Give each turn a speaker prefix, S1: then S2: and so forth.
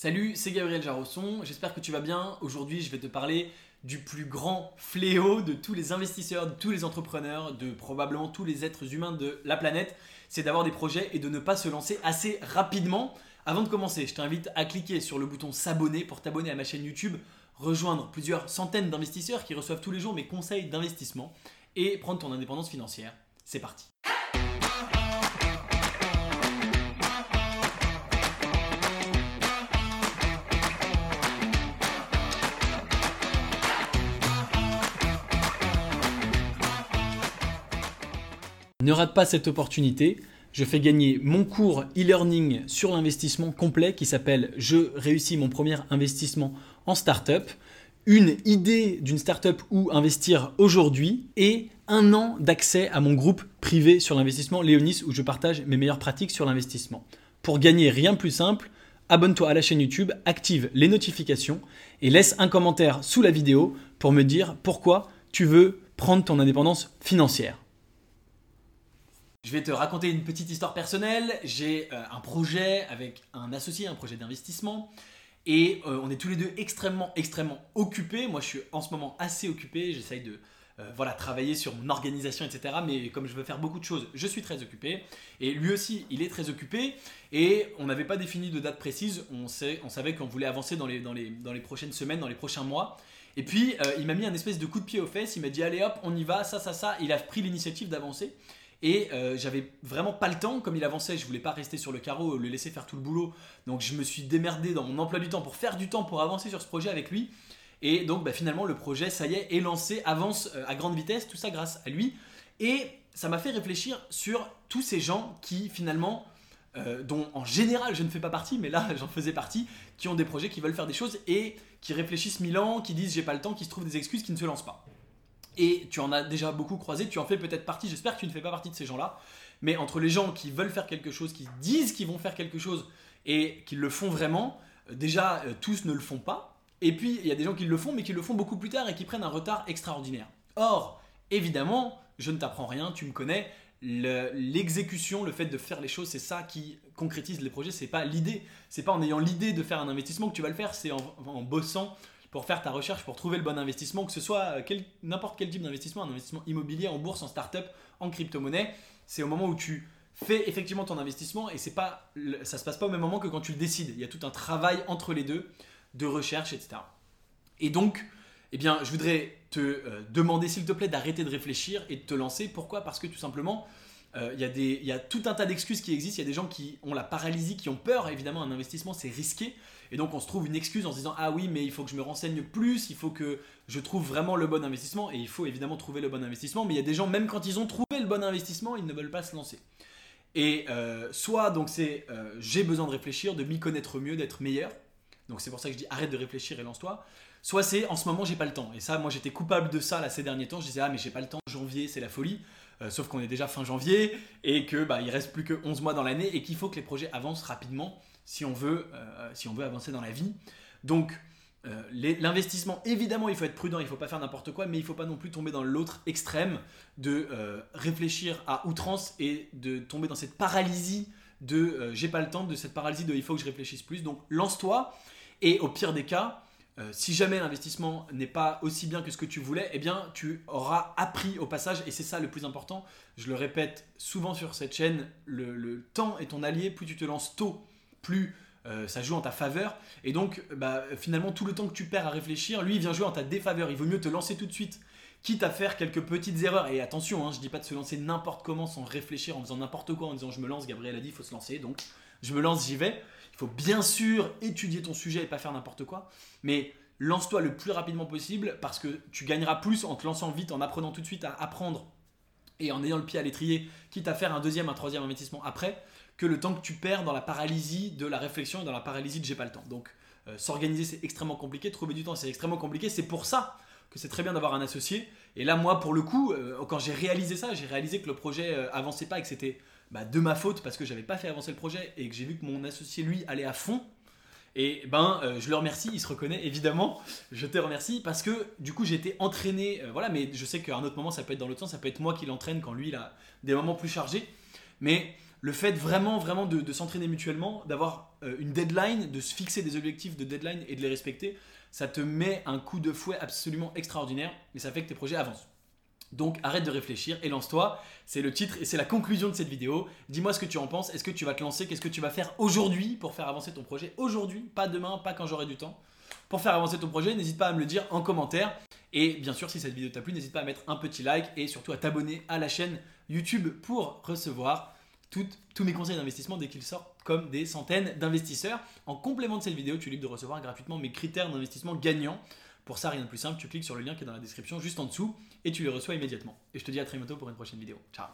S1: Salut, c'est Gabriel Jarosson, j'espère que tu vas bien. Aujourd'hui, je vais te parler du plus grand fléau de tous les investisseurs, de tous les entrepreneurs, de probablement tous les êtres humains de la planète, c'est d'avoir des projets et de ne pas se lancer assez rapidement. Avant de commencer, je t'invite à cliquer sur le bouton s'abonner pour t'abonner à ma chaîne YouTube, rejoindre plusieurs centaines d'investisseurs qui reçoivent tous les jours mes conseils d'investissement et prendre ton indépendance financière. C'est parti. Ne rate pas cette opportunité. Je fais gagner mon cours e-learning sur l'investissement complet qui s'appelle Je réussis mon premier investissement en startup. Une idée d'une startup où investir aujourd'hui et un an d'accès à mon groupe privé sur l'investissement Léonis où je partage mes meilleures pratiques sur l'investissement. Pour gagner rien de plus simple, abonne-toi à la chaîne YouTube, active les notifications et laisse un commentaire sous la vidéo pour me dire pourquoi tu veux prendre ton indépendance financière. Je vais te raconter une petite histoire personnelle. J'ai euh, un projet avec un associé, un projet d'investissement. Et euh, on est tous les deux extrêmement, extrêmement occupés. Moi, je suis en ce moment assez occupé. J'essaye de euh, voilà, travailler sur mon organisation, etc. Mais comme je veux faire beaucoup de choses, je suis très occupé. Et lui aussi, il est très occupé. Et on n'avait pas défini de date précise. On, savait qu'on voulait avancer dans les prochaines semaines, dans les prochains mois. Et puis, il m'a mis un espèce de coup de pied aux fesses. Il m'a dit, allez hop, on y va, ça, ça, ça. Il a pris l'initiative d'avancer. Et euh, j'avais vraiment pas le temps, comme il avançait, je voulais pas rester sur le carreau, le laisser faire tout le boulot. Donc je me suis démerdé dans mon emploi du temps pour faire du temps pour avancer sur ce projet avec lui. Et donc bah, finalement le projet, ça y est, est lancé, avance euh, à grande vitesse, tout ça grâce à lui. Et ça m'a fait réfléchir sur tous ces gens qui finalement, euh, dont en général je ne fais pas partie, mais là j'en faisais partie, qui ont des projets, qui veulent faire des choses et qui réfléchissent mille ans, qui disent j'ai pas le temps, qui se trouvent des excuses, qui ne se lancent pas et tu en as déjà beaucoup croisé, tu en fais peut-être partie, j'espère que tu ne fais pas partie de ces gens-là, mais entre les gens qui veulent faire quelque chose, qui disent qu'ils vont faire quelque chose et qui le font vraiment, euh, déjà euh, tous ne le font pas, et puis il y a des gens qui le font mais qui le font beaucoup plus tard et qui prennent un retard extraordinaire. Or, évidemment, je ne t'apprends rien, tu me connais, l'exécution, le, fait de faire les choses, c'est ça qui concrétise les projets, c'est pas l'idée, c'est pas en ayant l'idée de faire un investissement que tu vas le faire, c'est en bossant pour faire ta recherche, pour trouver le bon investissement, que ce soit euh, n'importe quel type d'investissement, un investissement immobilier, en bourse, en start-up, en crypto-monnaie, c'est au moment où tu fais effectivement ton investissement et c'est pas, ça se passe pas au même moment que quand tu le décides. Il y a tout un travail entre les deux de recherche, etc. Et donc, eh bien, je voudrais te euh, demander s'il te plaît d'arrêter de réfléchir et de te lancer. Pourquoi? Parce que tout simplement, euh, il y, y, a tout un tas d'excuses qui existent. Il y a des gens qui ont la paralysie, qui ont peur. Évidemment, un investissement, c'est risqué. Et donc, on se trouve une excuse en se disant Ah oui, mais il faut que je me renseigne plus, il faut que je trouve vraiment le bon investissement. Et il faut évidemment trouver le bon investissement. Mais il y a des gens, même quand ils ont trouvé le bon investissement, ils ne veulent pas se lancer. Et euh, soit, donc, c'est euh, j'ai besoin de réfléchir, de m'y connaître mieux, d'être meilleur. Donc, c'est pour ça que je dis arrête de réfléchir et lance-toi. Soit c'est en ce moment, j'ai pas le temps. Et ça, moi, j'étais coupable de ça là ces derniers temps. Je disais Ah, mais j'ai pas le temps, janvier, c'est la folie. Euh, sauf qu'on est déjà fin janvier et que bah, il reste plus que 11 mois dans l'année et qu'il faut que les projets avancent rapidement si on veut, euh, si on veut avancer dans la vie. Donc euh, l'investissement, évidemment, il faut être prudent, il ne faut pas faire n'importe quoi, mais il ne faut pas non plus tomber dans l'autre extrême de réfléchir à outrance et de tomber dans cette paralysie de j'ai pas le temps, de cette paralysie de il faut que je réfléchisse plus. Donc lance-toi et au pire des cas, euh, si jamais l'investissement n'est pas aussi bien que ce que tu voulais, eh bien tu auras appris au passage, et c'est ça le plus important. Je le répète souvent sur cette chaîne, le, temps est ton allié, plus tu te lances tôt, plus euh, ça joue en ta faveur. Et donc bah, finalement tout le temps que tu perds à réfléchir, lui il vient jouer en ta défaveur. Il vaut mieux te lancer tout de suite, quitte à faire quelques petites erreurs. Et attention, hein, je dis pas de se lancer n'importe comment sans réfléchir, en faisant n'importe quoi, en disant je me lance, Gabriel a dit il faut se lancer, donc je me lance, j'y vais. Il faut bien sûr étudier ton sujet et pas faire n'importe quoi. Mais lance-toi le plus rapidement possible parce que tu gagneras plus en te lançant vite, en apprenant tout de suite à apprendre et en ayant le pied à l'étrier, quitte à faire un deuxième, un troisième investissement après, que le temps que tu perds dans la paralysie de la réflexion et dans la paralysie de j'ai pas le temps. Donc euh, s'organiser c'est extrêmement compliqué, trouver du temps c'est extrêmement compliqué. C'est pour ça que c'est très bien d'avoir un associé. Et là moi pour le coup, euh, quand j'ai réalisé ça, j'ai réalisé que le projet euh, avançait pas et que c'était bah, de ma faute parce que j'avais pas fait avancer le projet et que j'ai vu que mon associé lui allait à fond. Et ben, euh, je le remercie, il se reconnaît évidemment. Je te remercie parce que du coup j'ai été entraîné, euh, voilà. Mais je sais qu'à un autre moment ça peut être dans l'autre sens, ça peut être moi qui l'entraîne quand lui il a des moments plus chargés. Mais le fait vraiment, vraiment de, s'entraîner mutuellement, d'avoir euh, une deadline, de se fixer des objectifs de deadline et de les respecter, ça te met un coup de fouet absolument extraordinaire et ça fait que tes projets avancent. Donc arrête de réfléchir et lance-toi. C'est le titre et c'est la conclusion de cette vidéo. Dis-moi ce que tu en penses. Est-ce que tu vas te lancer? Qu'est-ce que tu vas faire aujourd'hui pour faire avancer ton projet? Aujourd'hui, pas demain, pas quand j'aurai du temps. Pour faire avancer ton projet, n'hésite pas à me le dire en commentaire. Et bien sûr, si cette vidéo t'a plu, n'hésite pas à mettre un petit like et surtout à t'abonner à la chaîne YouTube pour recevoir tous mes conseils d'investissement dès qu'ils sortent comme des centaines d'investisseurs. En complément de cette vidéo, tu es libre de recevoir gratuitement mes critères d'investissement gagnants. Pour ça, rien de plus simple, tu cliques sur le lien qui est dans la description juste en dessous et tu les reçois immédiatement. Et je te dis à très bientôt pour une prochaine vidéo. Ciao